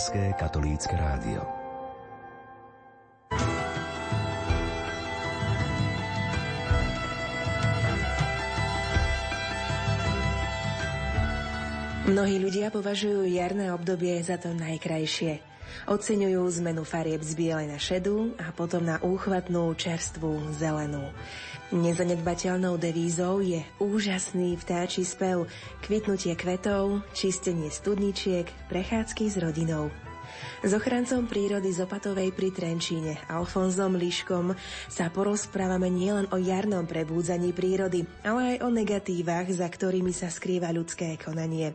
Slovenské katolícke rádio. Mnohí ľudia považujú jarné obdobie za to najkrajšie. Oceňujú zmenu farieb z bielej na šedú a potom na úchvatnú čerstvú zelenú. Nezanedbateľnou devízou je úžasný vtáči spev, kvitnutie kvetov, čistenie studničiek, prechádzky s rodinou. S ochrancom prírody z Opatovej pri Trenčíne, Alfonzom Liškom, sa porozprávame nielen o jarnom prebúdzaní prírody, ale aj o negatívach, za ktorými sa skrýva ľudské konanie.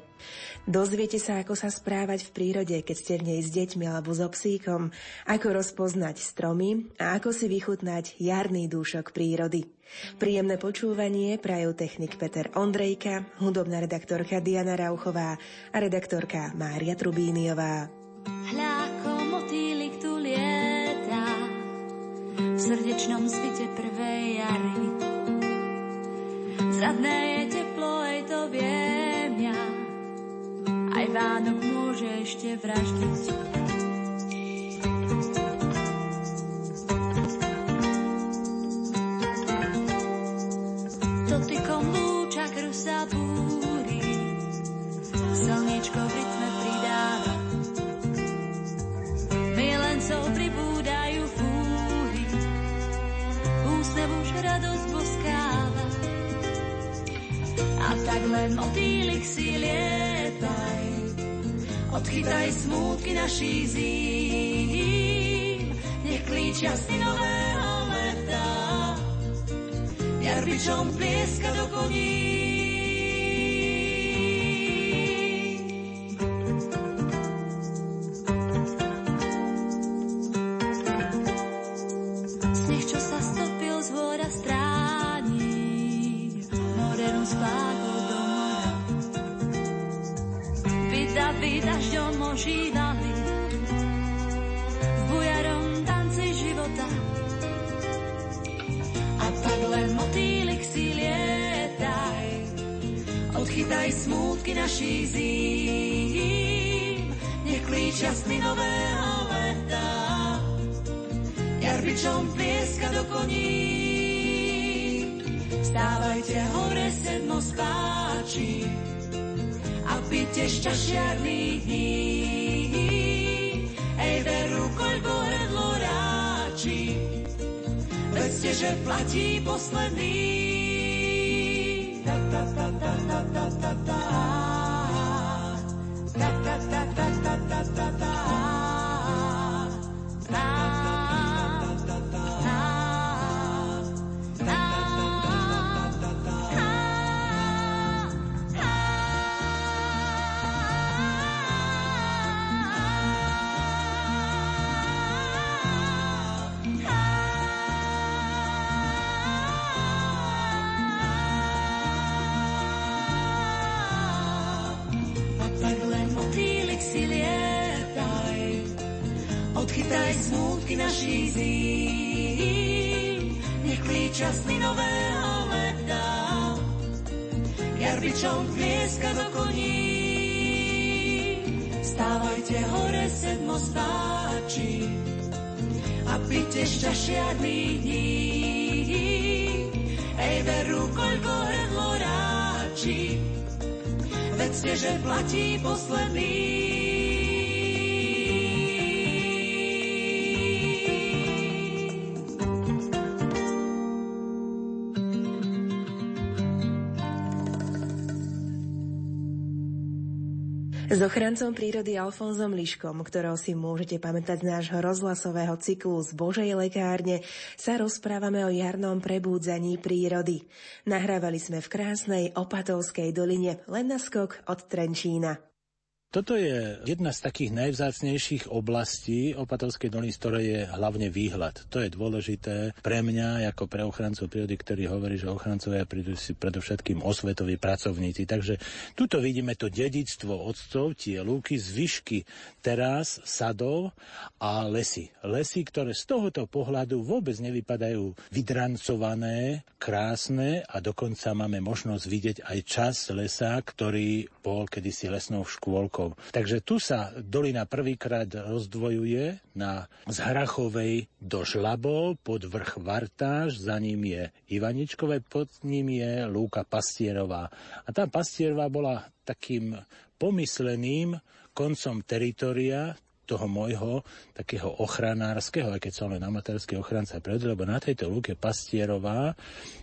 Dozviete sa, ako sa správať v prírode, keď ste v nej s deťmi alebo so psíkom, ako rozpoznať stromy a ako si vychutnať jarný dúšok prírody. Príjemné počúvanie prajú technik Peter Ondrejka, hudobná redaktorka Diana Rauchová a redaktorka Mária Trubíniová. Hľa ako motýlik tu lieta v srdečnom svite prvej jary. Zradné je teplo, aj to viem ja, aj Vánok môže ešte vraždiť. Len motýlik si lietaj, odchytaj smútky naší zím, nech klíčia sny nového leta, jarbičom plieska do koní. Posledný. Ta, ta, ta, ta, ta, ta, ta, ta. Ta, ta, ta, ta, ta, ta, ta, jarbičom plieska do koní. Stávajte hore sedmo spáči a pite šťašiarných dní. Ej, veru, koľko hrdlo ráči, vedzte, že platí posledný. S ochrancom prírody Alfonzom Liškom, ktorého si môžete pamätať z nášho rozhlasového cyklu z Božej lekárne, sa rozprávame o jarnom prebúdzaní prírody. Nahrávali sme v krásnej Opatovskej doline len na skok od Trenčína. Toto je jedna z takých najvzácnejších oblastí Opatovskej doliny, z ktorej je hlavne výhľad. To je dôležité pre mňa, ako pre ochrancov prírody, ktorý hovorí, že ochrancovia prídu si predovšetkým osvetoví pracovníci. Takže tuto vidíme to dedictvo otcov, tie lúky, zvyšky teraz, sadov a lesy. Lesy, ktoré z tohoto pohľadu vôbec nevypadajú vydrancované, krásne a dokonca máme možnosť vidieť aj čas lesa, ktorý bol kedysi lesnou škôlkou rokov. Takže tu sa dolina prvýkrát rozdvojuje na z Hrachovej do Žlabov pod vrch Vartáž, za ním je Ivaničkové, pod ním je Lúka Pastierová. A tá Pastierová bola takým pomysleným koncom teritoria toho môjho takého ochranárskeho, aj keď som len amatérsky ochranca prírody, lebo na tejto lúke Pastierová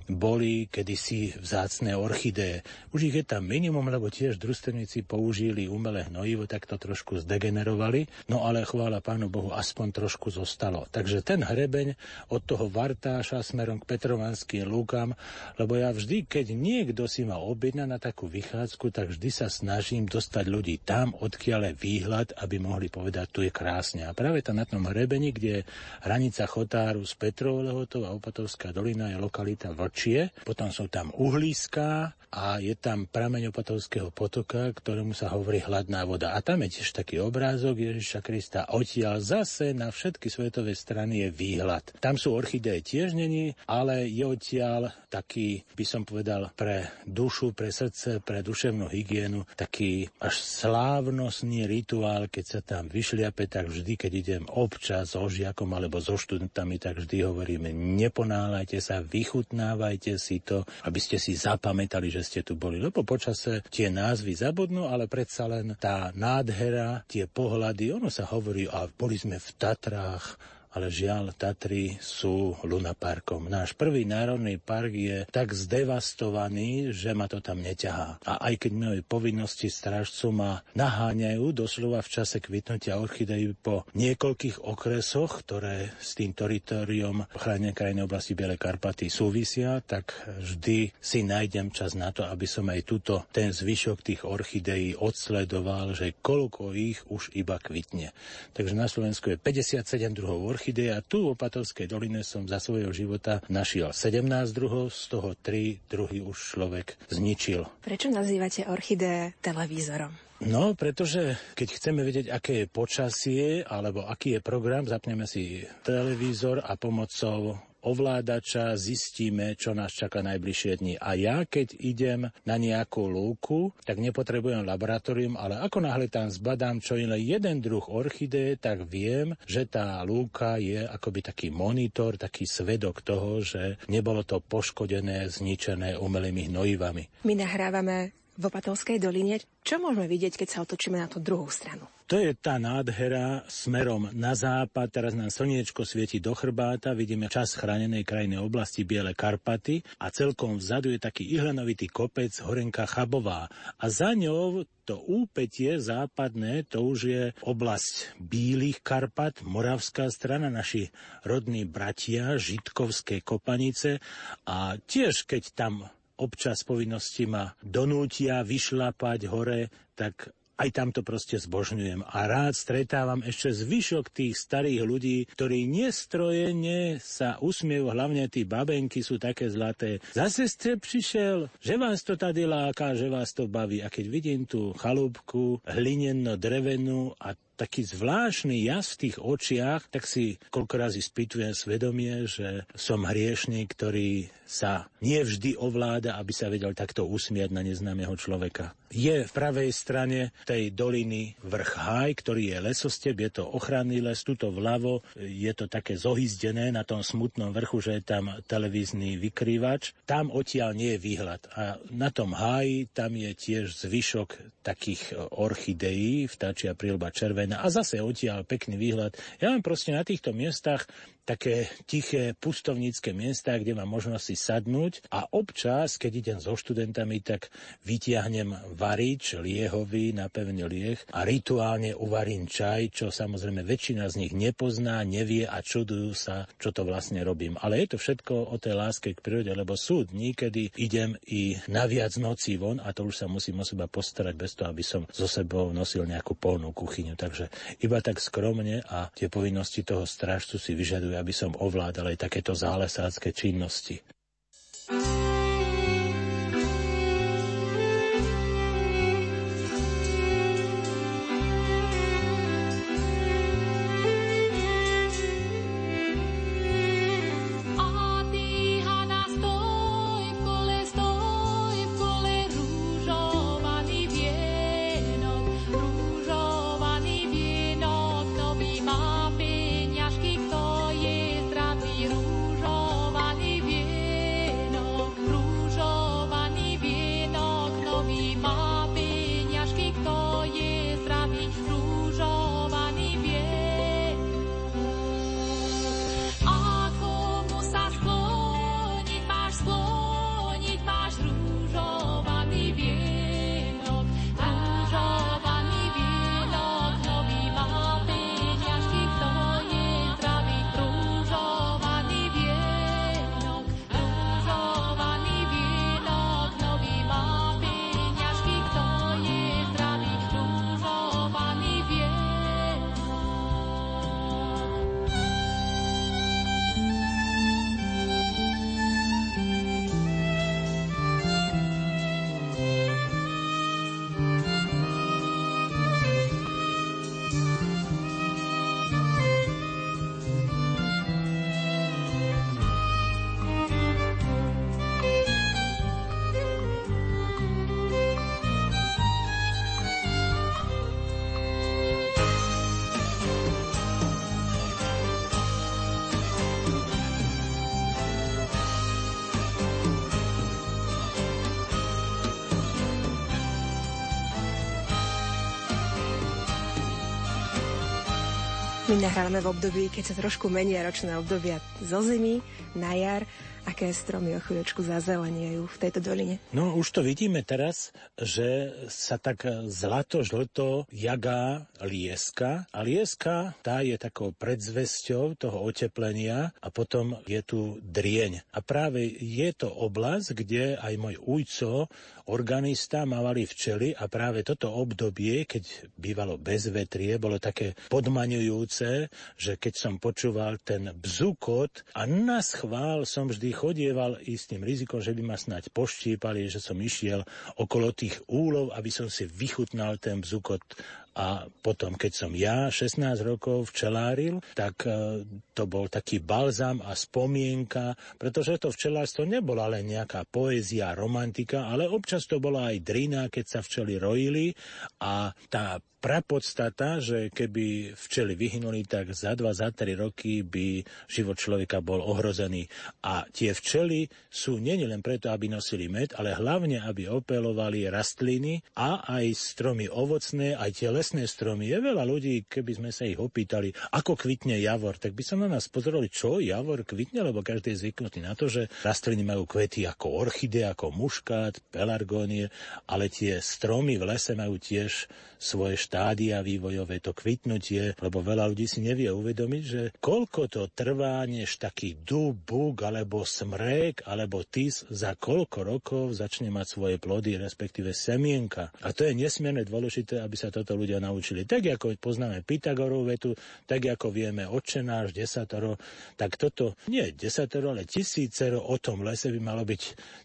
boli kedysi vzácne orchideje. Už ich je tam minimum, lebo tiež družstevníci použili umelé hnojivo, tak to trošku zdegenerovali, no ale chvála Pánu Bohu, aspoň trošku zostalo. Takže ten hrebeň od toho Vartáša smerom k Petrovanským lúkam, lebo ja vždy, keď niekto si ma objedna na takú vychádzku, tak vždy sa snažím dostať ľudí tam, odkiaľ je výhľad, aby mohli povedať, tu je krásne. A práve tam na tom hrebení, kde je hranica Chotáru s Petrov Lehotov a Opatovská dolina je lokalita Vlčie. Potom sú tam uhlíská a je tam prameň Opatovského potoka, ktorému sa hovorí hladná voda. A tam je tiež taký obrázok Ježiša Krista. Odtiaľ zase na všetky svetové strany je výhľad. Tam sú orchideje tiež není, ale je odtiaľ taký, by som povedal, pre dušu, pre srdce, pre duševnú hygienu, taký až slávnostný rituál, keď sa tam vyšli šliape, tak vždy, keď idem občas so žiakom alebo so študentami, tak vždy hovoríme, neponáhľajte sa, vychutnávajte si to, aby ste si zapamätali, že ste tu boli. Lebo počase tie názvy zabudnú, ale predsa len tá nádhera, tie pohľady, ono sa hovorí, a boli sme v Tatrách, ale žiaľ, Tatry sú lunaparkom. Náš prvý národný park je tak zdevastovaný, že ma to tam neťahá. A aj keď moje povinnosti strážcu ma naháňajú doslova v čase kvitnutia orchidei po niekoľkých okresoch, ktoré s tým teritoriom chránenej krajnej oblasti Biele Karpaty súvisia, tak vždy si nájdem čas na to, aby som aj túto ten zvyšok tých orchideí odsledoval, že koľko ich už iba kvitne. Takže na Slovensku je 57 druhov orchidei, orchidej a tu v Opatovskej doline som za svojho života našiel 17 druhov, z toho 3 druhy už človek zničil. Prečo nazývate orchideje televízorom? No, pretože keď chceme vedieť, aké je počasie alebo aký je program, zapneme si televízor a pomocou ovládača zistíme, čo nás čaká najbližšie dni. A ja, keď idem na nejakú lúku, tak nepotrebujem laboratórium, ale ako náhle tam zbadám čo len jeden druh orchidé, tak viem, že tá lúka je akoby taký monitor, taký svedok toho, že nebolo to poškodené, zničené umelými hnojivami. My nahrávame v Opatovskej doline. Čo môžeme vidieť, keď sa otočíme na tú druhú stranu? To je tá nádhera smerom na západ. Teraz nám slniečko svieti do chrbáta. Vidíme čas chránenej krajnej oblasti Biele Karpaty a celkom vzadu je taký ihlenovitý kopec Horenka Chabová. A za ňou to úpetie západné, to už je oblasť Bílych Karpat, moravská strana, naši rodní bratia, Žitkovské kopanice a tiež keď tam občas povinnosti ma donútia vyšlapať hore, tak aj tam to proste zbožňujem. A rád stretávam ešte zvyšok tých starých ľudí, ktorí nestrojene sa usmievajú, hlavne tí babenky sú také zlaté. Zase ste prišiel, že vás to tady láka, že vás to baví. A keď vidím tú chalúbku, hlinenno drevenú a taký zvláštny jas v tých očiach, tak si koľko razy spýtujem svedomie, že som hriešný, ktorý sa nevždy ovláda, aby sa vedel takto usmiať na neznámeho človeka. Je v pravej strane tej doliny vrch Haj, ktorý je lesosteb, je to ochranný les, tuto vľavo je to také zohyzdené na tom smutnom vrchu, že je tam televízny vykrývač. Tam odtiaľ nie je výhľad. A na tom háji tam je tiež zvyšok takých orchideí, vtáčia prílba červená a zase odtiaľ pekný výhľad. Ja mám proste na týchto miestach také tiché pustovnícke miesta, kde mám možnosť si sadnúť a občas, keď idem so študentami, tak vytiahnem varič liehový, napevne lieh a rituálne uvarím čaj, čo samozrejme väčšina z nich nepozná, nevie a čudujú sa, čo to vlastne robím. Ale je to všetko o tej láske k prírode, lebo sú dní, kedy idem i na viac nocí von a to už sa musím o seba postarať bez toho, aby som so sebou nosil nejakú polnú kuchyňu. Takže iba tak skromne a tie povinnosti toho strážcu si vyžadujú, aby som ovládal aj takéto zálesácké činnosti. My nahrávame v období, keď sa trošku menia ročné obdobia zo zimy na jar. Aké stromy o chvíľočku zazeleniejú v tejto doline? No už to vidíme teraz, že sa tak zlato-žlto jagá lieska. A lieska tá je takou predzvesťou toho oteplenia a potom je tu drieň. A práve je to oblasť, kde aj môj ujco organista mávali včely a práve toto obdobie, keď bývalo bez vetrie, bolo také podmaňujúce, že keď som počúval ten bzukot a na schvál som vždy chodieval istým rizikom, že by ma snáď poštípali, že som išiel okolo tých úlov, aby som si vychutnal ten bzukot a potom, keď som ja 16 rokov včeláril, tak e, to bol taký balzam a spomienka, pretože to včelárstvo nebola len nejaká poézia, romantika, ale občas to bola aj drina, keď sa včeli rojili a tá prapodstata, že keby včely vyhynuli, tak za dva, za tri roky by život človeka bol ohrozený. A tie včely sú nie len preto, aby nosili med, ale hlavne, aby opelovali rastliny a aj stromy ovocné, aj tie lesné stromy. Je veľa ľudí, keby sme sa ich opýtali, ako kvitne javor, tak by sa na nás pozerali, čo javor kvitne, lebo každý je zvyknutý na to, že rastliny majú kvety ako orchide, ako muškát, pelargónie, ale tie stromy v lese majú tiež svoje štádia vývojové, to kvitnutie, lebo veľa ľudí si nevie uvedomiť, že koľko to trvá, než taký dub, buk, alebo smrek, alebo tis za koľko rokov začne mať svoje plody, respektíve semienka. A to je nesmierne dôležité, aby sa toto ľudia naučili. Tak ako poznáme Pythagorovú vetu, tak ako vieme očenáš, desatoro, tak toto nie desatoro, ale tisícero o tom lese by malo byť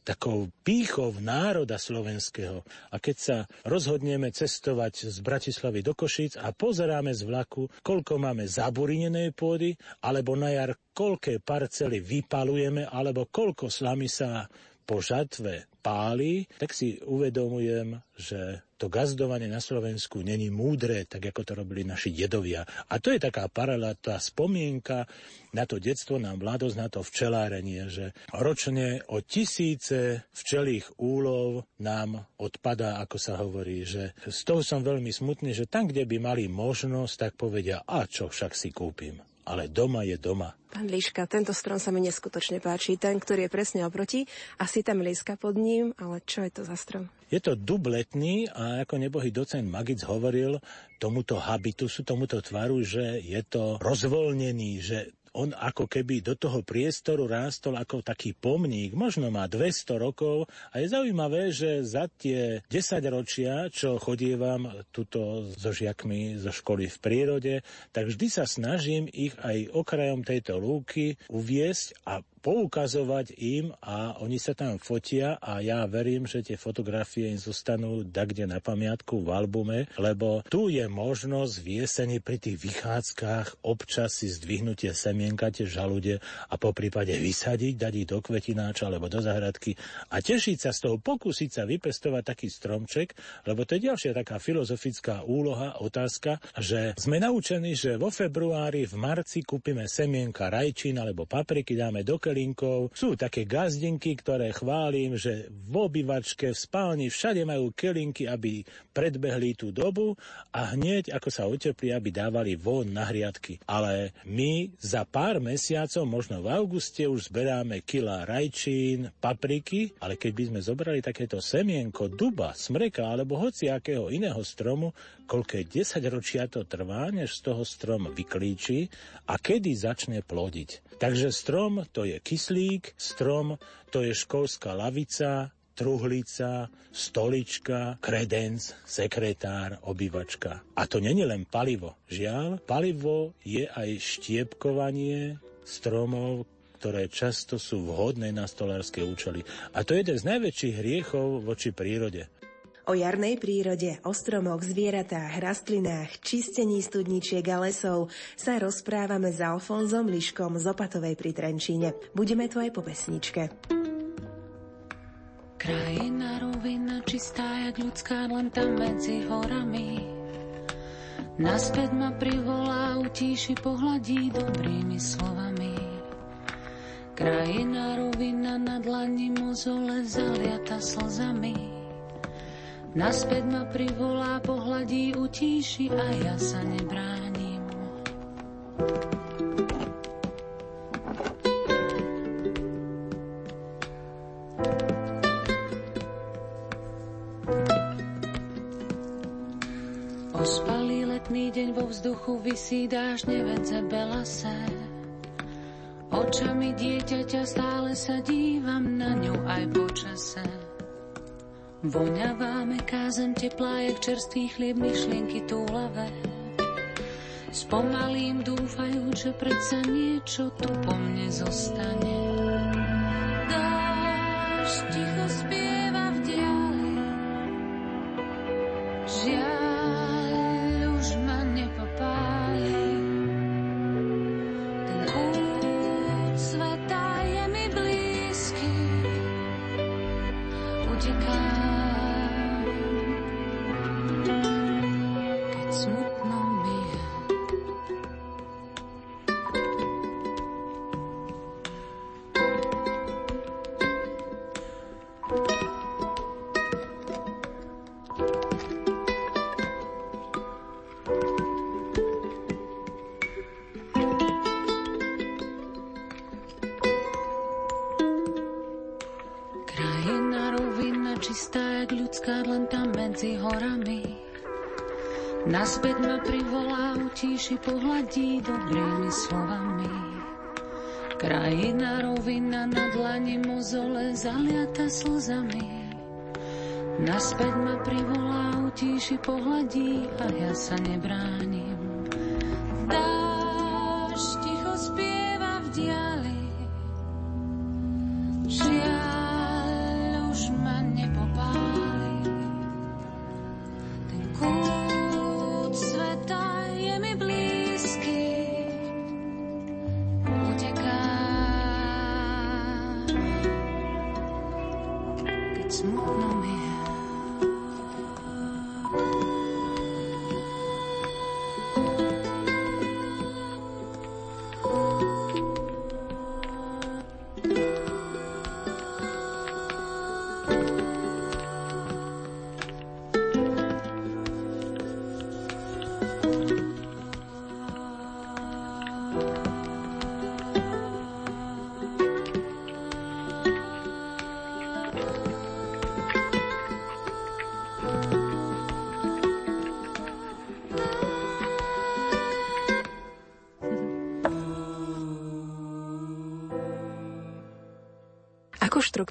takou pýchou národa slovenského. A keď sa rozhodneme cestovať z Bratislavy do Košic a pozeráme z vlaku, koľko máme zaburinenej pôdy, alebo na jar koľké parcely vypalujeme, alebo koľko slamy sa po žatve páli, tak si uvedomujem, že to gazdovanie na Slovensku není múdre, tak ako to robili naši dedovia. A to je taká paralela, tá spomienka na to detstvo, na mladosť, na to včelárenie, že ročne o tisíce včelých úlov nám odpadá, ako sa hovorí, že z toho som veľmi smutný, že tam, kde by mali možnosť, tak povedia, a čo však si kúpim ale doma je doma. Pán Liška, tento strom sa mi neskutočne páči. Ten, ktorý je presne oproti, asi tam líska pod ním, ale čo je to za strom? Je to dubletný a ako nebohý docent Magic hovoril tomuto habitusu, tomuto tvaru, že je to rozvolnený, že on ako keby do toho priestoru rástol ako taký pomník, možno má 200 rokov a je zaujímavé, že za tie 10 ročia, čo chodievam tuto so žiakmi zo školy v prírode, tak vždy sa snažím ich aj okrajom tejto lúky uviesť a poukazovať im a oni sa tam fotia a ja verím, že tie fotografie im zostanú kde na pamiatku v albume, lebo tu je možnosť v jeseni pri tých vychádzkach občas si zdvihnúť tie semienka, tie žalude a po prípade vysadiť, dať ich do kvetináča alebo do zahradky a tešiť sa z toho, pokúsiť sa vypestovať taký stromček, lebo to je ďalšia taká filozofická úloha, otázka, že sme naučení, že vo februári, v marci kúpime semienka rajčín alebo papriky, dáme do keli, kelinkov. Sú také gazdinky, ktoré chválim, že v obývačke, v spálni všade majú kelinky, aby predbehli tú dobu a hneď, ako sa oteplí, aby dávali von na hriadky. Ale my za pár mesiacov, možno v auguste, už zberáme kila rajčín, papriky, ale keď by sme zobrali takéto semienko duba, smreka alebo hociakého iného stromu, koľké 10 ročia to trvá, než z toho strom vyklíči a kedy začne plodiť. Takže strom to je kyslík, strom to je školská lavica, truhlica, stolička, kredenc, sekretár, obývačka. A to není len palivo. Žiaľ, palivo je aj štiepkovanie stromov, ktoré často sú vhodné na stolárske účely. A to je jeden z najväčších hriechov voči prírode. O jarnej prírode, o stromoch, zvieratách, rastlinách, čistení studničiek a lesov sa rozprávame s Alfonzom Liškom z Opatovej pri Trenčíne. Budeme tu aj po pesničke. Krajina rovina čistá, jak ľudská, len tam medzi horami. Naspäť ma privolá, utíši, pohľadí dobrými slovami. Krajina rovina na dlani mozole zaliata slzami. Naspäť ma privolá, pohľadí, utíši a ja sa nebránim. Ospalý letný deň vo vzduchu vysí dáž nevedze belase. Očami dieťaťa stále sa dívam na ňu aj počase. Voňavá meká zem teplá, jak čerstvý chlieb, myšlienky túlavé. Spomalím dúfajú, že predsa niečo tu po mne zostane. Naspäť ma privolá, utíši, pohľadí dobrými slovami. Krajina rovina na dlani mozole zaliata slzami. Naspäť ma privolá, utíši, pohľadí a ja sa nebránim. Dáš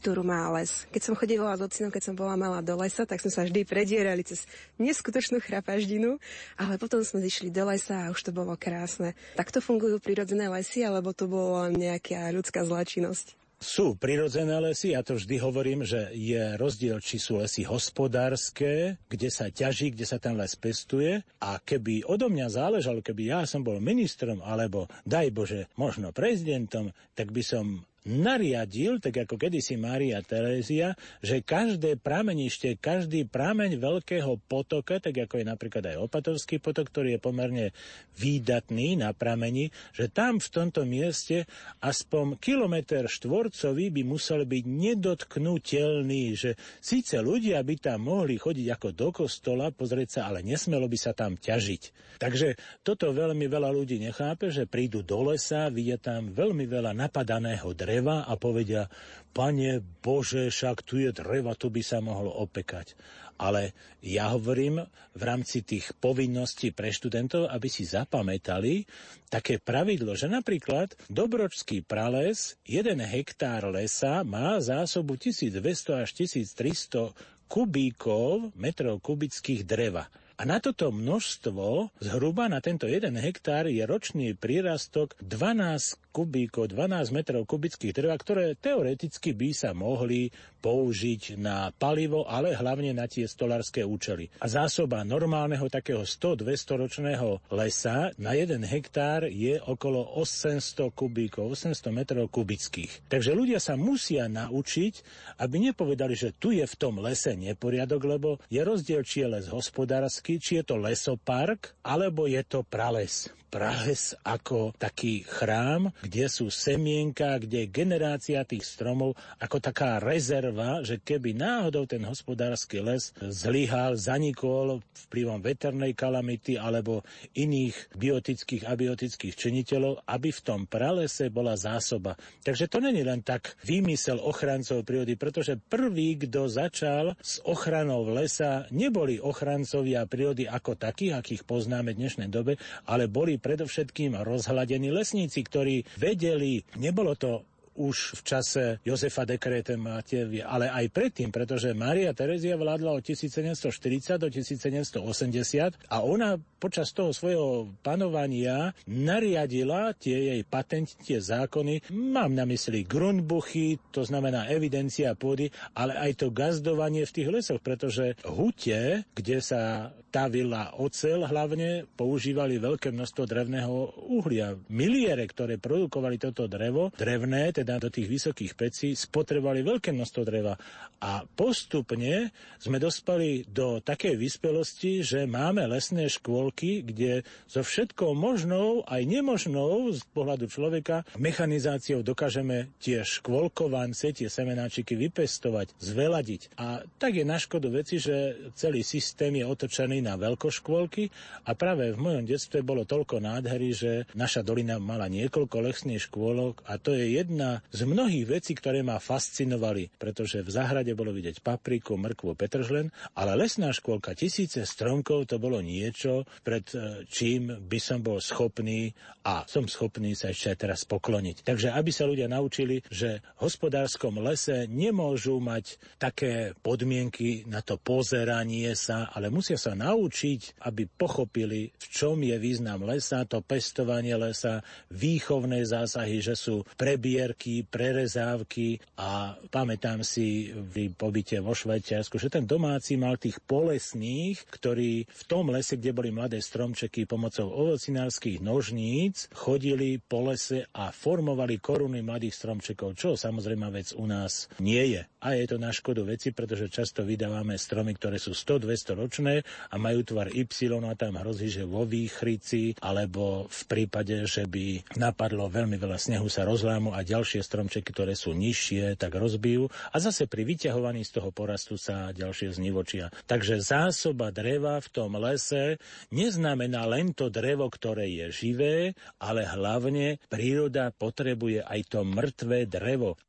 štruktúru má les. Keď som chodila s ocinom, keď som bola malá do lesa, tak sme sa vždy predierali cez neskutočnú chrapaždinu, ale potom sme zišli do lesa a už to bolo krásne. Takto fungujú prirodzené lesy, alebo to bolo nejaká ľudská zlačinnosť? Sú prirodzené lesy, ja to vždy hovorím, že je rozdiel, či sú lesy hospodárske, kde sa ťaží, kde sa ten les pestuje a keby odo mňa záležalo, keby ja som bol ministrom alebo daj Bože možno prezidentom, tak by som nariadil, tak ako kedysi Mária Terézia, že každé pramenište, každý prameň veľkého potoka, tak ako je napríklad aj Opatovský potok, ktorý je pomerne výdatný na prameni, že tam v tomto mieste aspoň kilometr štvorcový by musel byť nedotknutelný, že síce ľudia by tam mohli chodiť ako do kostola, pozrieť sa, ale nesmelo by sa tam ťažiť. Takže toto veľmi veľa ľudí nechápe, že prídu do lesa, vidia tam veľmi veľa napadaného dreva, dreva a povedia, pane Bože, však tu je dreva, tu by sa mohlo opekať. Ale ja hovorím v rámci tých povinností pre študentov, aby si zapamätali také pravidlo, že napríklad Dobročský prales, jeden hektár lesa má zásobu 1200 až 1300 kubíkov, metrov kubických dreva. A na toto množstvo, zhruba na tento jeden hektár, je ročný prírastok 12 kubíkov, 12 metrov kubických dreva, ktoré teoreticky by sa mohli použiť na palivo, ale hlavne na tie stolárske účely. A zásoba normálneho takého 100-200 ročného lesa na jeden hektár je okolo 800 kubíkov, 800 metrov kubických. Takže ľudia sa musia naučiť, aby nepovedali, že tu je v tom lese neporiadok, lebo je rozdiel, či je les hospodársky, či je to lesopark, alebo je to prales prales ako taký chrám, kde sú semienka, kde je generácia tých stromov ako taká rezerva, že keby náhodou ten hospodársky les zlyhal, zanikol vplyvom veternej kalamity alebo iných biotických a biotických činiteľov, aby v tom pralese bola zásoba. Takže to není len tak výmysel ochrancov prírody, pretože prvý, kto začal s ochranou lesa, neboli ochrancovia prírody ako takých, akých poznáme v dnešnej dobe, ale boli predovšetkým rozhľadení lesníci, ktorí vedeli, nebolo to už v čase Jozefa Dekrete Matevia, ale aj predtým, pretože Mária Terezia vládla od 1740 do 1780 a ona počas toho svojho panovania nariadila tie jej patenty, tie zákony. Mám na mysli grundbuchy, to znamená evidencia pôdy, ale aj to gazdovanie v tých lesoch, pretože hute, kde sa tavila ocel hlavne, používali veľké množstvo drevného uhlia. Miliere, ktoré produkovali toto drevo, drevné, teda teda do tých vysokých pecí spotrebovali veľké množstvo dreva. A postupne sme dospali do takej vyspelosti, že máme lesné škôlky, kde so všetkou možnou aj nemožnou z pohľadu človeka mechanizáciou dokážeme tie škôlkovance, tie semenáčiky vypestovať, zveladiť. A tak je na škodu veci, že celý systém je otočený na veľkoškôlky a práve v mojom detstve bolo toľko nádhery, že naša dolina mala niekoľko lesných škôlok a to je jedna z mnohých vecí, ktoré ma fascinovali, pretože v záhrade bolo vidieť papriku, mrkvu, petržlen, ale lesná škôlka, tisíce stromkov, to bolo niečo, pred e, čím by som bol schopný a som schopný sa ešte aj teraz pokloniť. Takže aby sa ľudia naučili, že v hospodárskom lese nemôžu mať také podmienky na to pozeranie sa, ale musia sa naučiť, aby pochopili, v čom je význam lesa, to pestovanie lesa, výchovné zásahy, že sú prebierky, výrobky, prerezávky a pamätám si v pobyte vo Švajčiarsku, že ten domáci mal tých polesných, ktorí v tom lese, kde boli mladé stromčeky pomocou ovocinárskych nožníc, chodili po lese a formovali koruny mladých stromčekov, čo samozrejme vec u nás nie je. A je to na škodu veci, pretože často vydávame stromy, ktoré sú 100-200 ročné a majú tvar Y a tam hrozí, že vo výchrici alebo v prípade, že by napadlo veľmi veľa snehu sa rozlámu a ďalšie ďalšie stromčeky, ktoré sú nižšie, tak rozbijú a zase pri vyťahovaní z toho porastu sa ďalšie znivočia. Takže zásoba dreva v tom lese neznamená len to drevo, ktoré je živé, ale hlavne príroda potrebuje aj to mŕtvé drevo.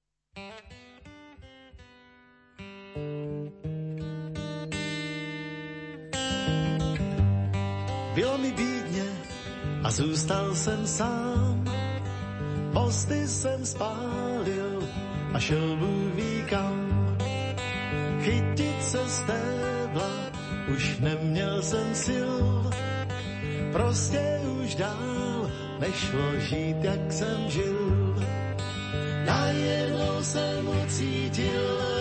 Bylo mi bídně a zůstal jsem sám Mosty jsem spálil, a šel Bůh ví kam. Chytit se stébla, už neměl jsem sil, prostě už dál nešlo žít, jak jsem žil. Najednou jsem ucítil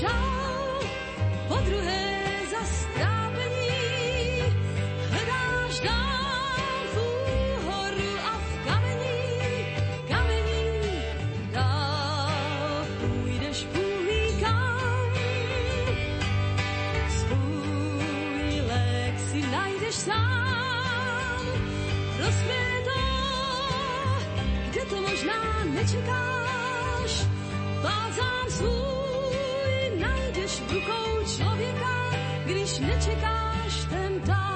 Žál, po druhé zastrápení. Hledáš dál v úhoru a v kamení, kamení. Dál půjdeš půlý kam. Svůj lék si najdeš sám. Rozkvětá, kde to možná nečekáš. Bázám svůj rukou člověka, když nečekáš ten dar.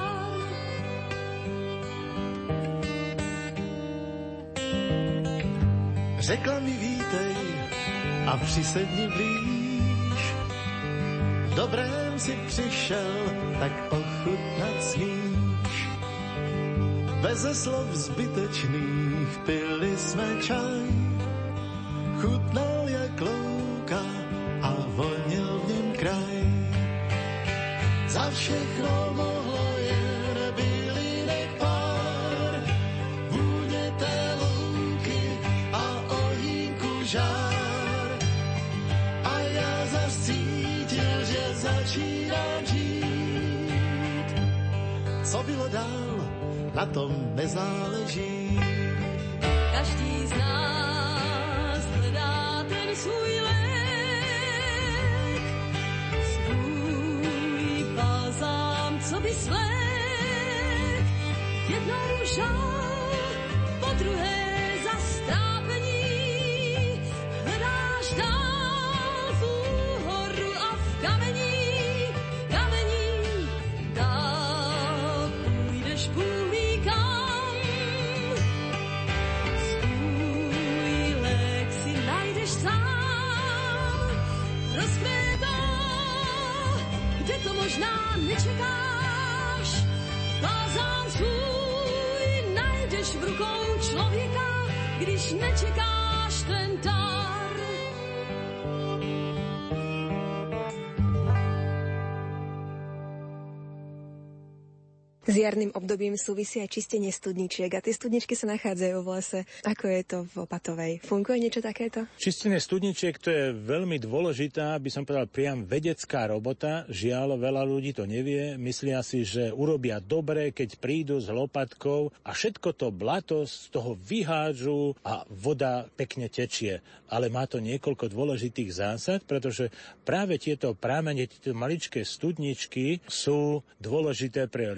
Řekla mi vítej a přisedni blíž. V dobrém si přišel, tak ochutnat smíš. Beze slov zbytečných pili jsme čaj. Na tom nezáleží. Každý z nás hledá ten svůj lék, svůj balzám, co by svlék. Jednou žál, po druhé když nečekáš ten S jarným obdobím súvisí aj čistenie studničiek a tie studničky sa nachádzajú v lese. Ako je to v Opatovej? Funguje niečo takéto? Čistenie studničiek to je veľmi dôležitá, by som povedal, priam vedecká robota. Žiaľ, veľa ľudí to nevie. Myslia si, že urobia dobre, keď prídu s lopatkou a všetko to blato z toho vyhádžu a voda pekne tečie. Ale má to niekoľko dôležitých zásad, pretože práve tieto prámene, tieto maličké studničky sú dôležité pre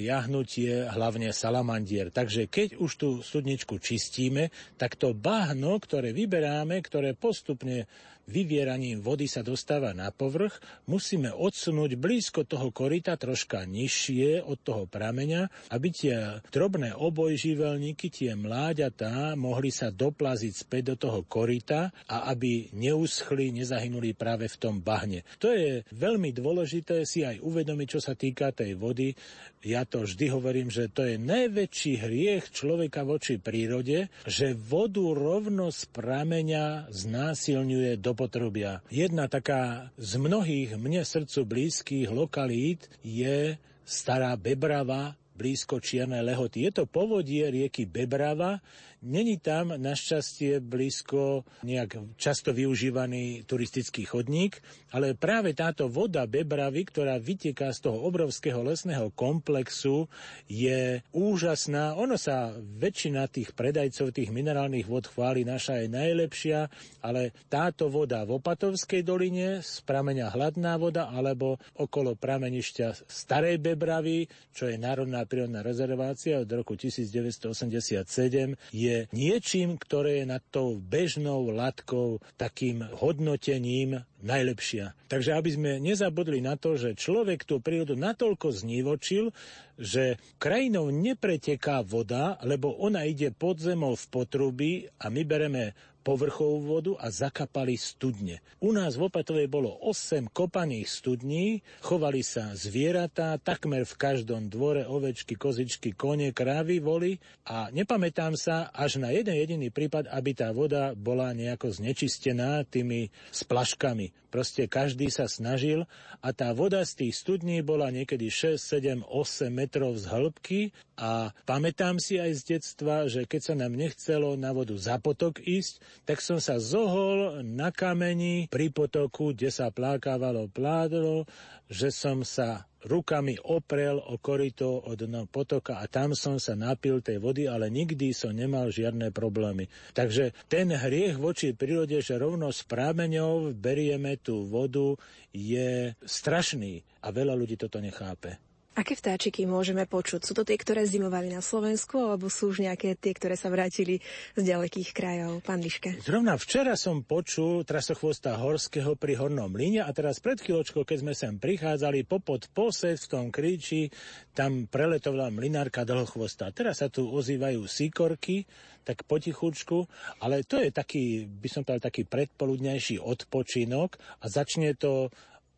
liahnutie, hlavne salamandier. Takže keď už tú studničku čistíme, tak to bahno, ktoré vyberáme, ktoré postupne vyvieraním vody sa dostáva na povrch, musíme odsunúť blízko toho korita, troška nižšie od toho prameňa, aby tie drobné obojživelníky, tie mláďatá, mohli sa doplaziť späť do toho korita a aby neuschli, nezahynuli práve v tom bahne. To je veľmi dôležité si aj uvedomiť, čo sa týka tej vody. Ja to vždy hovorím, že to je najväčší hriech človeka voči prírode, že vodu rovno z prameňa znásilňuje do potrubia. Jedna taká z mnohých mne srdcu blízkych lokalít je Stará Bebrava, blízko Čiernej lehoty. Je to povodie rieky Bebrava, Není tam našťastie blízko nejak často využívaný turistický chodník, ale práve táto voda Bebravy, ktorá vyteká z toho obrovského lesného komplexu, je úžasná. Ono sa väčšina tých predajcov tých minerálnych vod chváli, naša je najlepšia, ale táto voda v Opatovskej doline z prameňa hladná voda alebo okolo pramenišťa Starej Bebravy, čo je národná prírodná rezervácia od roku 1987 je niečím, ktoré je nad tou bežnou latkou takým hodnotením najlepšia. Takže aby sme nezabudli na to, že človek tú prírodu natoľko znívočil, že krajinou nepreteká voda, lebo ona ide pod zemou v potrubí a my bereme povrchovú vodu a zakapali studne. U nás v Opatovej bolo 8 kopaných studní, chovali sa zvieratá, takmer v každom dvore ovečky, kozičky, kone, krávy, voli a nepamätám sa až na jeden jediný prípad, aby tá voda bola nejako znečistená tými splaškami. Proste každý sa snažil a tá voda z tých studní bola niekedy 6, 7, 8 metrov z hĺbky a pamätám si aj z detstva, že keď sa nám nechcelo na vodu za potok ísť, tak som sa zohol na kameni pri potoku, kde sa plákávalo pládlo, že som sa rukami oprel o korito od no potoka a tam som sa napil tej vody, ale nikdy som nemal žiadne problémy. Takže ten hriech voči prírode, že rovno s prámeňou berieme tú vodu, je strašný a veľa ľudí toto nechápe. Aké vtáčiky môžeme počuť? Sú to tie, ktoré zimovali na Slovensku, alebo sú už nejaké tie, ktoré sa vrátili z ďalekých krajov? Pán Liške. Zrovna včera som počul trasochvosta horského pri Hornom líne a teraz pred chvíľočkou, keď sme sem prichádzali, popod posed v tom kríči, tam preletovala mlinárka dlhochvosta. Teraz sa tu ozývajú síkorky, tak potichučku, ale to je taký, by som povedal, taký predpoludnejší odpočinok a začne to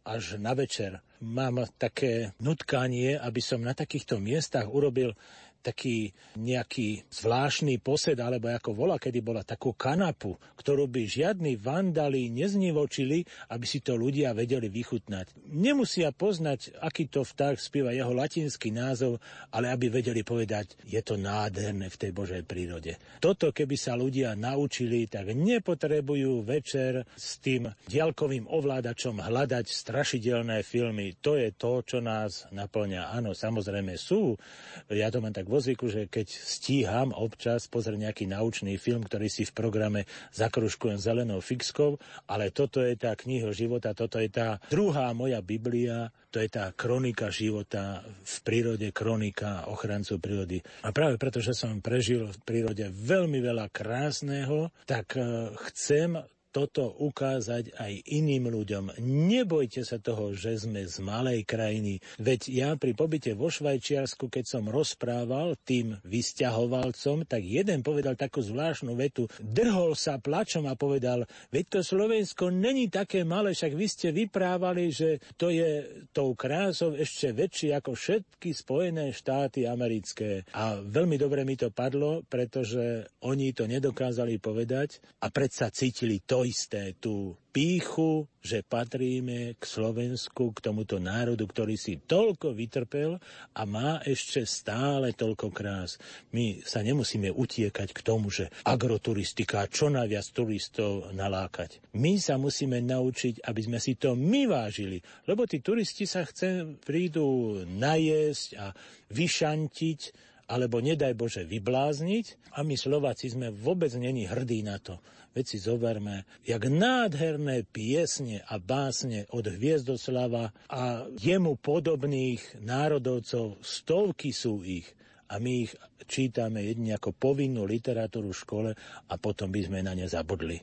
až na večer. Mám také nutkanie, aby som na takýchto miestach urobil taký nejaký zvláštny posed, alebo ako volá, kedy bola takú kanapu, ktorú by žiadni vandali neznivočili, aby si to ľudia vedeli vychutnať. Nemusia poznať, aký to vták spieva jeho latinský názov, ale aby vedeli povedať, je to nádherné v tej Božej prírode. Toto, keby sa ľudia naučili, tak nepotrebujú večer s tým diaľkovým ovládačom hľadať strašidelné filmy. To je to, čo nás naplňa. Áno, samozrejme sú. Ja to mám tak vo zvyku, že keď stíham občas pozrieť nejaký naučný film, ktorý si v programe zakruškujem zelenou fixkou, ale toto je tá kniha života, toto je tá druhá moja Biblia, to je tá kronika života v prírode, kronika ochrancu prírody. A práve preto, že som prežil v prírode veľmi veľa krásneho, tak eh, chcem toto ukázať aj iným ľuďom. Nebojte sa toho, že sme z malej krajiny. Veď ja pri pobyte vo Švajčiarsku, keď som rozprával tým vysťahovalcom, tak jeden povedal takú zvláštnu vetu. Drhol sa plačom a povedal, veď to Slovensko není také malé, však vy ste vyprávali, že to je tou krásou ešte väčšie ako všetky Spojené štáty americké. A veľmi dobre mi to padlo, pretože oni to nedokázali povedať a predsa cítili to to isté, tú píchu, že patríme k Slovensku, k tomuto národu, ktorý si toľko vytrpel a má ešte stále toľko krás. My sa nemusíme utiekať k tomu, že agroturistika, čo najviac turistov nalákať. My sa musíme naučiť, aby sme si to my vážili, lebo tí turisti sa chce, prídu najesť a vyšantiť, alebo nedaj Bože vyblázniť a my Slováci sme vôbec není hrdí na to. Veď si zoberme, jak nádherné piesne a básne od Hviezdoslava a jemu podobných národovcov, stovky sú ich a my ich čítame jedne ako povinnú literatúru v škole a potom by sme na ne zabudli.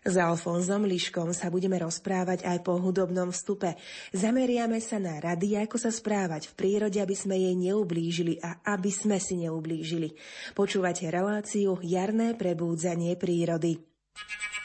S Alfonzom Liškom sa budeme rozprávať aj po hudobnom vstupe. Zameriame sa na rady, ako sa správať v prírode, aby sme jej neublížili a aby sme si neublížili. Počúvate reláciu Jarné prebúdzanie prírody. Thank you.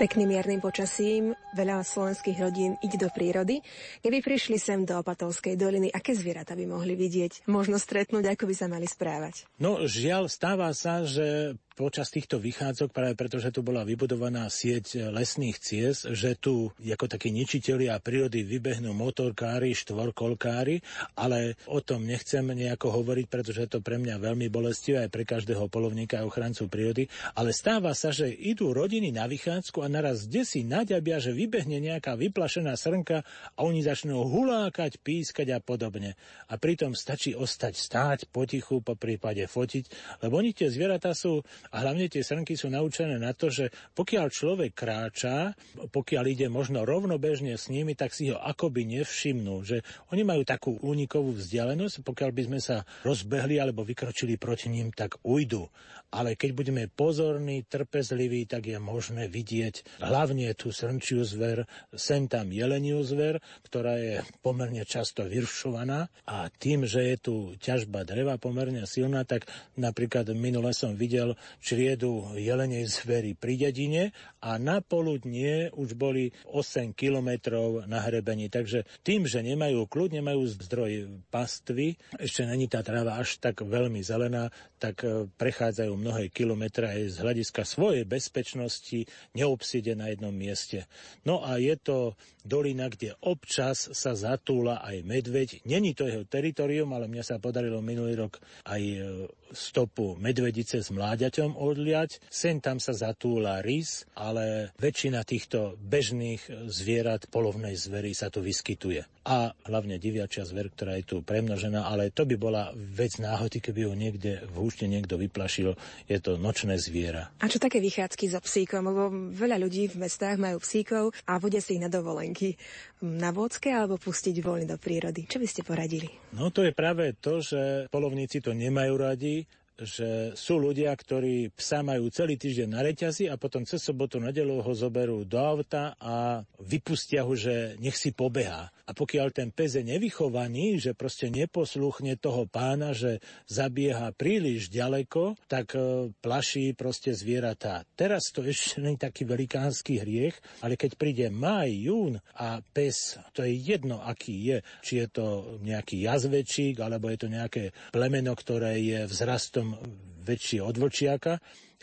Pekným jarným počasím veľa slovenských rodín ide do prírody. Keby prišli sem do Opatovskej doliny, aké zvieratá by mohli vidieť? Možno stretnúť, ako by sa mali správať? No žiaľ, stáva sa, že počas týchto vychádzok, práve preto, že tu bola vybudovaná sieť lesných ciest, že tu ako takí ničitelia prírody vybehnú motorkári, štvorkolkári, ale o tom nechcem nejako hovoriť, pretože je to pre mňa veľmi bolestivé aj pre každého polovníka a ochrancu prírody, ale stáva sa, že idú rodiny na vychádzku a naraz kde si naďabia, že vybehne nejaká vyplašená srnka a oni začnú hulákať, pískať a podobne. A pritom stačí ostať stáť potichu, po prípade fotiť, lebo oni tie zvieratá sú a hlavne tie srnky sú naučené na to, že pokiaľ človek kráča, pokiaľ ide možno rovnobežne s nimi, tak si ho akoby nevšimnú. Že oni majú takú únikovú vzdialenosť, pokiaľ by sme sa rozbehli alebo vykročili proti ním, tak ujdu. Ale keď budeme pozorní, trpezliví, tak je možné vidieť hlavne tú srnčiu zver, sem tam jeleniu zver, ktorá je pomerne často vyršovaná a tým, že je tu ťažba dreva pomerne silná, tak napríklad minule som videl čriedu jelenej zvery pri dedine a na poludnie už boli 8 kilometrov na hrebení. Takže tým, že nemajú kľud, nemajú zdroj pastvy, ešte není tá tráva až tak veľmi zelená, tak e, prechádzajú mnohé kilometre aj z hľadiska svojej bezpečnosti neobside na jednom mieste. No a je to dolina, kde občas sa zatúla aj medveď. Není to jeho teritorium, ale mňa sa podarilo minulý rok aj e, stopu medvedice s mláďaťom odliať. Sen tam sa zatúla rys, ale väčšina týchto bežných zvierat polovnej zvery sa tu vyskytuje. A hlavne diviačia zver, ktorá je tu premnožená, ale to by bola vec náhody, keby ho niekde v húšte niekto vyplašil. Je to nočné zviera. A čo také vychádzky so psíkom? Lebo veľa ľudí v mestách majú psíkov a vodia si ich na dovolenky. Na vodske alebo pustiť voľne do prírody? Čo by ste poradili? No to je práve to, že polovníci to nemajú radi že sú ľudia, ktorí psa majú celý týždeň na reťazi a potom cez sobotu nedelu ho zoberú do auta a vypustia ho, že nech si pobehá. A pokiaľ ten pes je nevychovaný, že proste neposluchne toho pána, že zabieha príliš ďaleko, tak e, plaší proste zvieratá. Teraz to ešte nie je taký velikánsky hriech, ale keď príde maj, jún a pes, to je jedno, aký je, či je to nejaký jazvečík, alebo je to nejaké plemeno, ktoré je vzrastom väčšie od vlčiaka,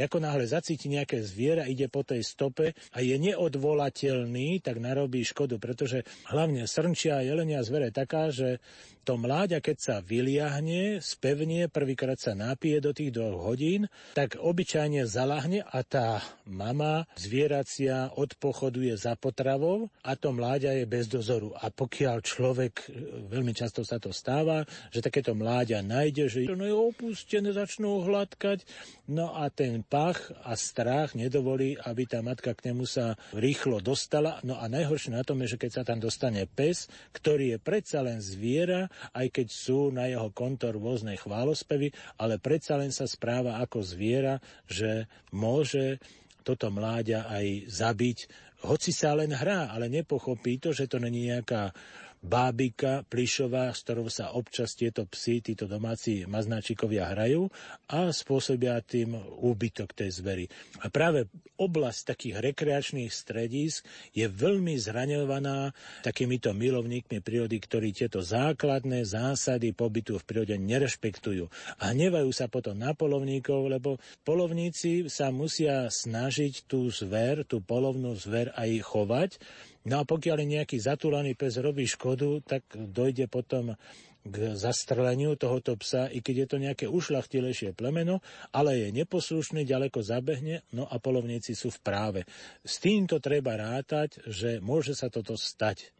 ako náhle zacíti nejaké zviera, ide po tej stope a je neodvolateľný, tak narobí škodu, pretože hlavne srnčia a jelenia zvere taká, že to mláďa, keď sa vyliahne, spevne, prvýkrát sa napije do tých dvoch hodín, tak obyčajne zalahne a tá mama zvieracia odpochoduje za potravou a to mláďa je bez dozoru. A pokiaľ človek, veľmi často sa to stáva, že takéto mláďa nájde, že no je opustené, začnú hladkať, no a ten pach a strach nedovolí, aby tá matka k nemu sa rýchlo dostala. No a najhoršie na tom je, že keď sa tam dostane pes, ktorý je predsa len zviera, aj keď sú na jeho konto rôzne chválospevy, ale predsa len sa správa ako zviera, že môže toto mláďa aj zabiť, hoci sa len hrá, ale nepochopí to, že to není nejaká bábika plišová, s ktorou sa občas tieto psy, títo domáci maznáčikovia hrajú a spôsobia tým úbytok tej zvery. A práve oblasť takých rekreačných stredísk je veľmi zraňovaná takýmito milovníkmi prírody, ktorí tieto základné zásady pobytu v prírode nerešpektujú. A hnevajú sa potom na polovníkov, lebo polovníci sa musia snažiť tú zver, tú polovnú zver aj chovať, No a pokiaľ nejaký zatúlaný pes robí škodu, tak dojde potom k zastreleniu tohoto psa, i keď je to nejaké ušlachtilejšie plemeno, ale je neposlušný, ďaleko zabehne, no a polovníci sú v práve. S týmto treba rátať, že môže sa toto stať.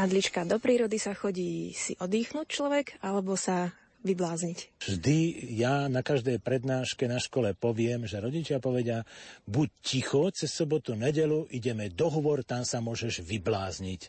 Padlička, do prírody sa chodí si oddychnúť človek, alebo sa vyblázniť. Vždy ja na každej prednáške na škole poviem, že rodičia povedia, buď ticho, cez sobotu, nedelu, ideme dohovor, tam sa môžeš vyblázniť.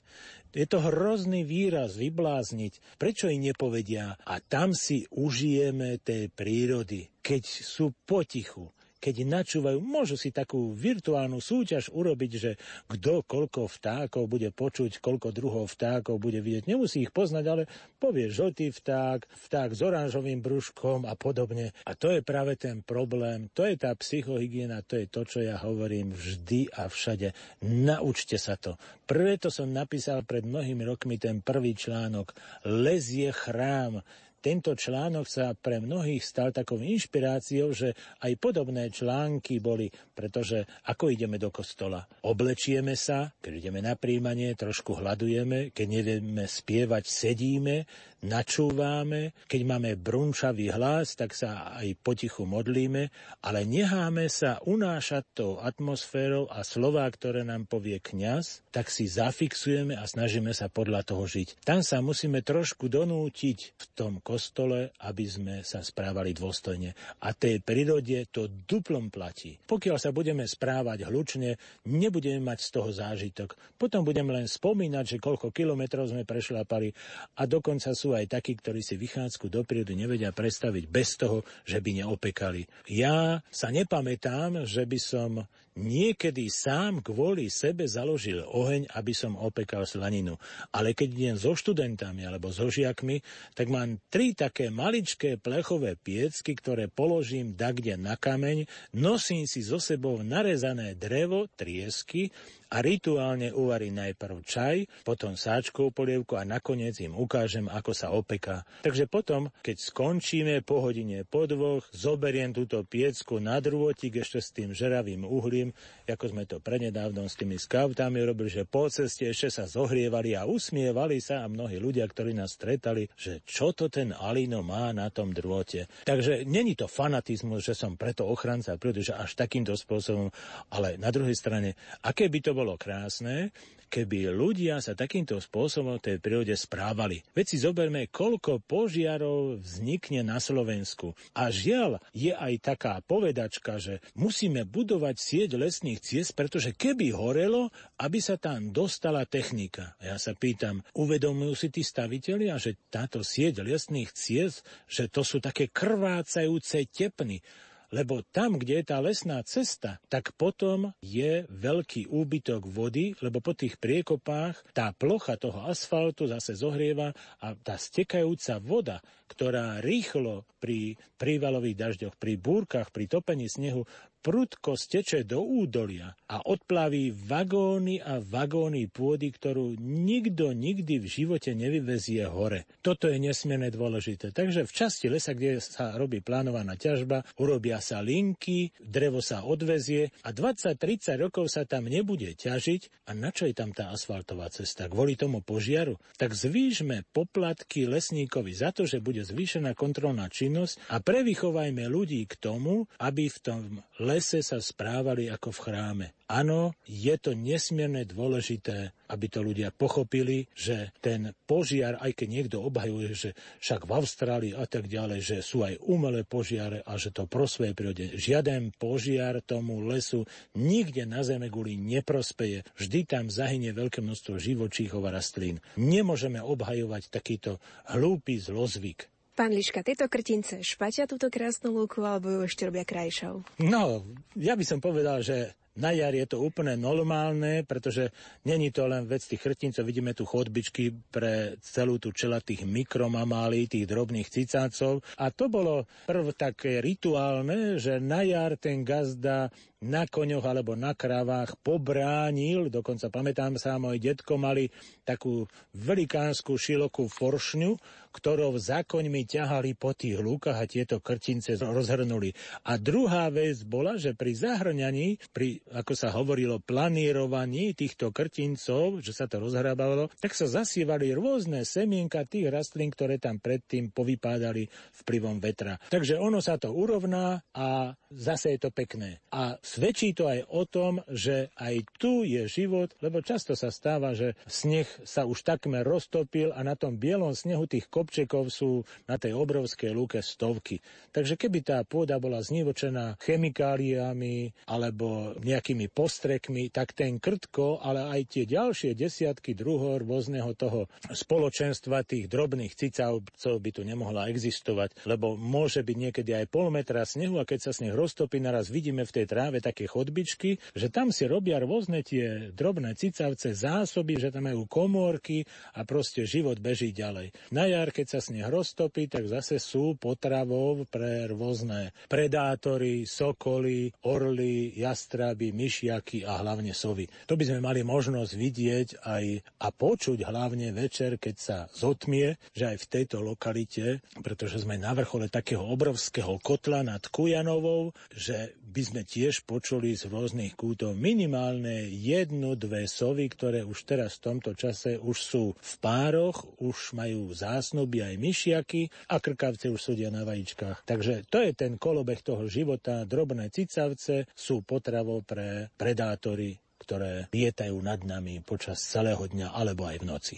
Je to hrozný výraz, vyblázniť. Prečo im nepovedia, a tam si užijeme tej prírody, keď sú potichu, keď načúvajú, môžu si takú virtuálnu súťaž urobiť, že kto koľko vtákov bude počuť, koľko druhov vtákov bude vidieť. Nemusí ich poznať, ale povie žltý vták, vták s oranžovým brúškom a podobne. A to je práve ten problém, to je tá psychohygiena, to je to, čo ja hovorím vždy a všade. Naučte sa to. Prvé to som napísal pred mnohými rokmi ten prvý článok. Les je chrám tento článok sa pre mnohých stal takou inšpiráciou, že aj podobné články boli, pretože ako ideme do kostola? Oblečieme sa, keď ideme na príjmanie, trošku hľadujeme, keď nevieme spievať, sedíme, načúváme, keď máme brunčavý hlas, tak sa aj potichu modlíme, ale necháme sa unášať tou atmosférou a slová, ktoré nám povie kňaz, tak si zafixujeme a snažíme sa podľa toho žiť. Tam sa musíme trošku donútiť v tom kostole, aby sme sa správali dôstojne. A tej prírode to duplom platí. Pokiaľ sa budeme správať hlučne, nebudeme mať z toho zážitok. Potom budeme len spomínať, že koľko kilometrov sme prešlapali a dokonca sú aj takí, ktorí si vychádzku do prírody nevedia predstaviť bez toho, že by neopekali. Ja sa nepamätám, že by som niekedy sám kvôli sebe založil oheň, aby som opekal slaninu. Ale keď idem so študentami alebo so žiakmi, tak mám tri také maličké plechové piecky, ktoré položím dakde na kameň, nosím si so sebou narezané drevo, triesky a rituálne uvarím najprv čaj, potom sáčkovú polievku a nakoniec im ukážem, ako sa opeká. Takže potom, keď skončíme po hodine, po dvoch, zoberiem túto piecku na drôtik ešte s tým žeravým uhlím, ako sme to prednedávnom s tými skautami robili, že po ceste ešte sa zohrievali a usmievali sa a mnohí ľudia, ktorí nás stretali, že čo to ten Alino má na tom drôte. Takže není to fanatizmus, že som preto ochranca prírody, že až takýmto spôsobom, ale na druhej strane, aké by to bolo krásne, keby ľudia sa takýmto spôsobom tej prírode správali. Veď si zoberme, koľko požiarov vznikne na Slovensku. A žiaľ, je aj taká povedačka, že musíme budovať sieť lesných ciest, pretože keby horelo, aby sa tam dostala technika. A ja sa pýtam, uvedomujú si tí stavitelia, že táto sieť lesných ciest, že to sú také krvácajúce tepny, lebo tam, kde je tá lesná cesta, tak potom je veľký úbytok vody, lebo po tých priekopách tá plocha toho asfaltu zase zohrieva a tá stekajúca voda, ktorá rýchlo pri prívalových dažďoch, pri búrkach, pri topení snehu prudko steče do údolia a odplaví vagóny a vagóny pôdy, ktorú nikto nikdy v živote nevyvezie hore. Toto je nesmierne dôležité. Takže v časti lesa, kde sa robí plánovaná ťažba, urobia sa linky, drevo sa odvezie a 20-30 rokov sa tam nebude ťažiť. A na čo je tam tá asfaltová cesta? Kvôli tomu požiaru? Tak zvýšme poplatky lesníkovi za to, že bude zvýšená kontrolná činnosť a prevychovajme ľudí k tomu, aby v tom lese sa správali ako v chráme. Áno, je to nesmierne dôležité, aby to ľudia pochopili, že ten požiar, aj keď niekto obhajuje, že však v Austrálii a tak ďalej, že sú aj umelé požiare a že to prospeje prírode. Žiaden požiar tomu lesu nikde na zeme guli neprospeje. Vždy tam zahynie veľké množstvo živočíchov a rastlín. Nemôžeme obhajovať takýto hlúpy zlozvyk. Pán Liška, tieto krtince špatia túto krásnu lúku alebo ju ešte robia krajšou? No, ja by som povedal, že na jar je to úplne normálne, pretože není to len vec tých chrtincov, vidíme tu chodbičky pre celú tú čela tých mikromamálí, tých drobných cicácov. A to bolo prv také rituálne, že na jar ten gazda na koňoch alebo na kravách pobránil, dokonca pamätám sa, môj detko mali takú velikánsku šilokú foršňu, ktorou za koňmi ťahali po tých lúkach a tieto krtince rozhrnuli. A druhá vec bola, že pri zahrňaní, pri, ako sa hovorilo, planírovaní týchto krtincov, že sa to rozhrábalo, tak sa zasievali rôzne semienka tých rastlín, ktoré tam predtým povypádali vplyvom vetra. Takže ono sa to urovná a zase je to pekné. A svedčí to aj o tom, že aj tu je život, lebo často sa stáva, že sneh sa už takmer roztopil a na tom bielom snehu tých kopčekov sú na tej obrovskej lúke stovky. Takže keby tá pôda bola znivočená chemikáliami alebo nejakými postrekmi, tak ten krtko, ale aj tie ďalšie desiatky druhov rôzneho toho spoločenstva tých drobných cicavcov by tu nemohla existovať, lebo môže byť niekedy aj pol metra snehu a keď sa sneh roztopí, naraz vidíme v tej tráve také chodbičky, že tam si robia rôzne tie drobné cicavce, zásoby, že tam majú komórky a proste život beží ďalej. Na jar keď sa sneh roztopí, tak zase sú potravou pre rôzne predátory, sokoly, orly, jastraby, myšiaky a hlavne sovy. To by sme mali možnosť vidieť aj a počuť hlavne večer, keď sa zotmie, že aj v tejto lokalite, pretože sme na vrchole takého obrovského kotla nad Kujanovou, že by sme tiež počuli z rôznych kútov minimálne jednu, dve sovy, ktoré už teraz v tomto čase už sú v pároch, už majú zásnuby aj myšiaky a krkavce už súdia na vajíčkach. Takže to je ten kolobeh toho života. Drobné cicavce sú potravou pre predátory, ktoré lietajú nad nami počas celého dňa alebo aj v noci.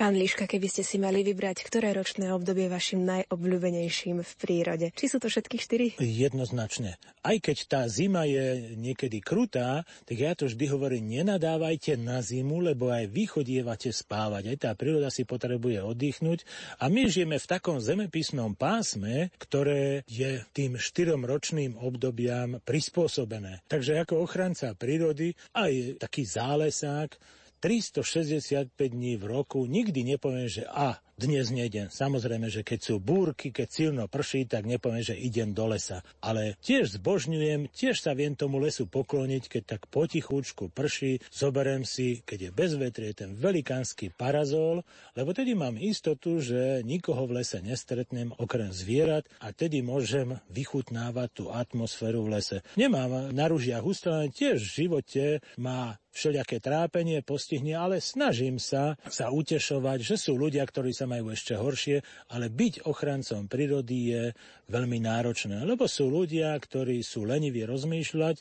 Pán Liška, keby ste si mali vybrať, ktoré ročné obdobie vašim najobľúbenejším v prírode? Či sú to všetky štyri? Jednoznačne. Aj keď tá zima je niekedy krutá, tak ja to vždy hovorím, nenadávajte na zimu, lebo aj vy chodievate spávať. Aj tá príroda si potrebuje oddychnúť. A my žijeme v takom zemepisnom pásme, ktoré je tým štyrom ročným obdobiam prispôsobené. Takže ako ochranca prírody, aj taký zálesák, 365 dní v roku. Nikdy nepoviem, že a, dnes nejdem. Samozrejme, že keď sú búrky, keď silno prší, tak nepoviem, že idem do lesa. Ale tiež zbožňujem, tiež sa viem tomu lesu pokloniť, keď tak potichúčku prší, zoberiem si, keď je bez vetrie, ten velikánsky parazol, lebo tedy mám istotu, že nikoho v lese nestretnem okrem zvierat a tedy môžem vychutnávať tú atmosféru v lese. Nemám na ružiach ustalené, tiež v živote má všelijaké trápenie postihne, ale snažím sa sa utešovať, že sú ľudia, ktorí sa majú ešte horšie, ale byť ochrancom prírody je veľmi náročné, lebo sú ľudia, ktorí sú leniví rozmýšľať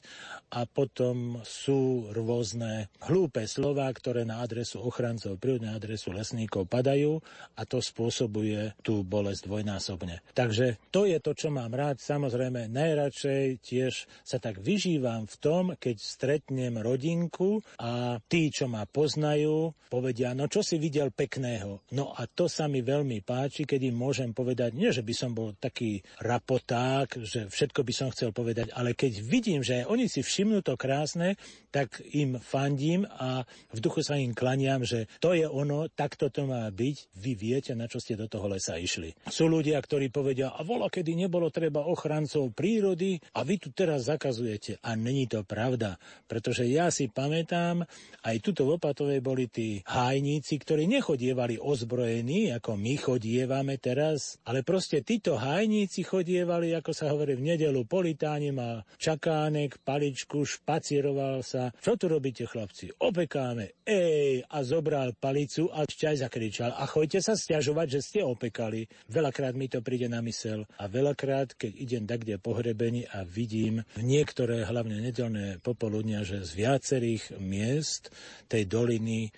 a potom sú rôzne hlúpe slova, ktoré na adresu ochrancov prírody, na adresu lesníkov padajú a to spôsobuje tú bolesť dvojnásobne. Takže to je to, čo mám rád. Samozrejme, najradšej tiež sa tak vyžívam v tom, keď stretnem rodinku a tí, čo ma poznajú, povedia, no čo si videl pekného. No a to sa mi veľmi páči, keď im môžem povedať, nie že by som bol taký rapoták, že všetko by som chcel povedať, ale keď vidím, že oni si všimnú to krásne, tak im fandím a v duchu sa im klaniam, že to je ono, takto to má byť, vy viete, na čo ste do toho lesa išli. Sú ľudia, ktorí povedia, a vola, kedy nebolo treba ochrancov prírody a vy tu teraz zakazujete. A není to pravda, pretože ja si pamätám, aj tuto v Opatovej boli tí hájníci, ktorí nechodievali ozbrojení, ako my chodievame teraz, ale proste títo hájníci chodievali, ako sa hovorí v nedelu, politáni má čakánek, paličku, špacieroval sa čo tu robíte chlapci? Opekáme. Ej, a zobral palicu a šťaj zakričal. A choďte sa stiažovať, že ste opekali. Veľakrát mi to príde na mysel a veľakrát, keď idem tak, kde pohrebení a vidím v niektoré, hlavne nedelné popoludnia, že z viacerých miest tej doliny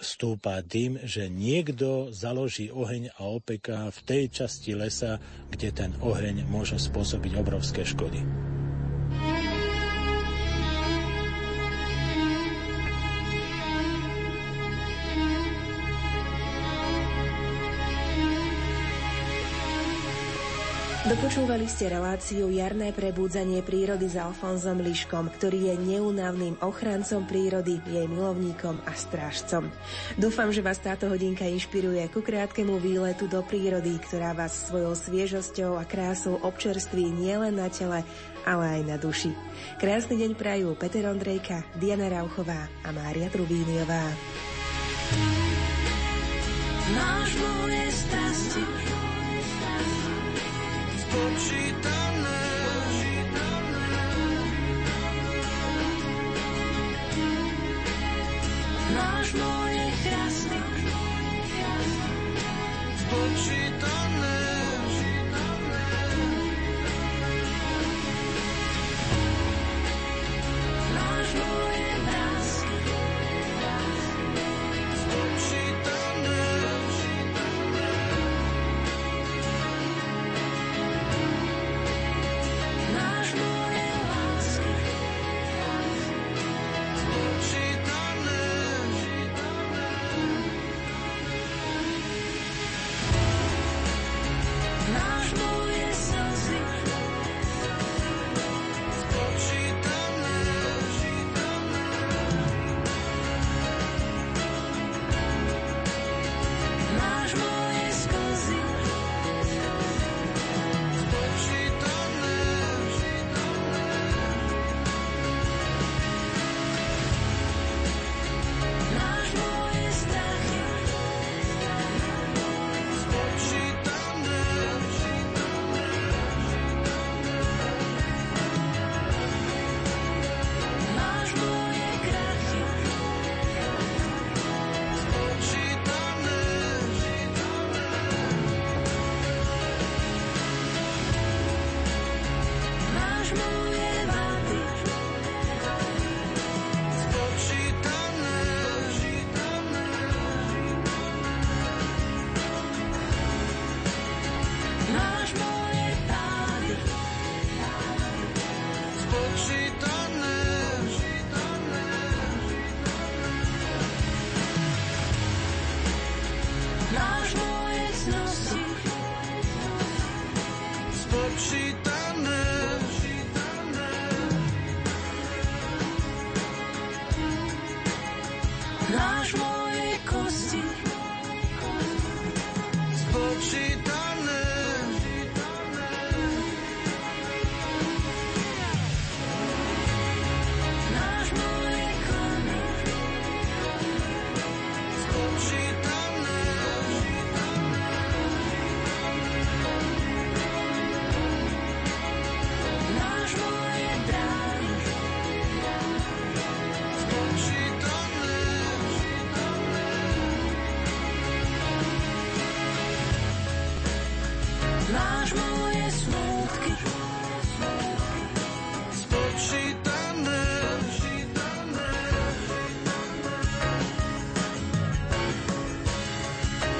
stúpa dym, že niekto založí oheň a opeká v tej časti lesa, kde ten oheň môže spôsobiť obrovské škody. Dopočúvali ste reláciu Jarné prebúdzanie prírody s Alfonzom Liškom, ktorý je neunavným ochrancom prírody, jej milovníkom a strážcom. Dúfam, že vás táto hodinka inšpiruje ku krátkemu výletu do prírody, ktorá vás svojou sviežosťou a krásou občerství nielen na tele, ale aj na duši. Krásny deň prajú Peter Ondrejka, Diana Rauchová a Mária Trubíniová. Máš moje strasti, spočítané. Máš moje krásne spočítané.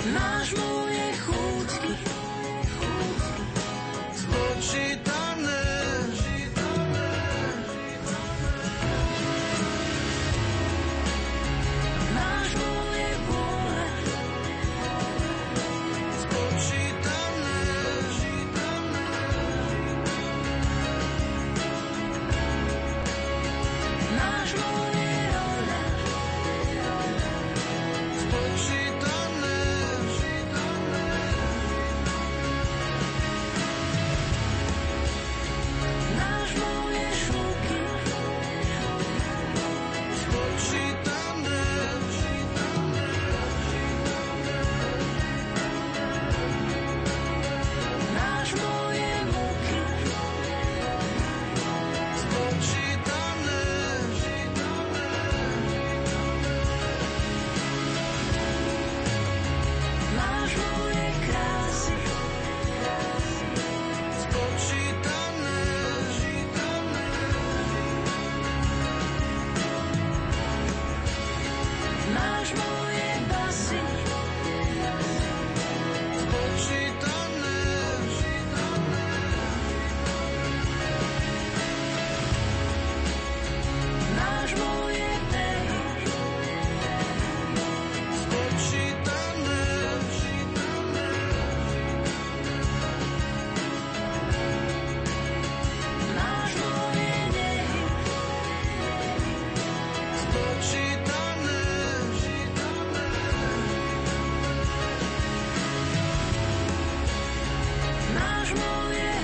nášmu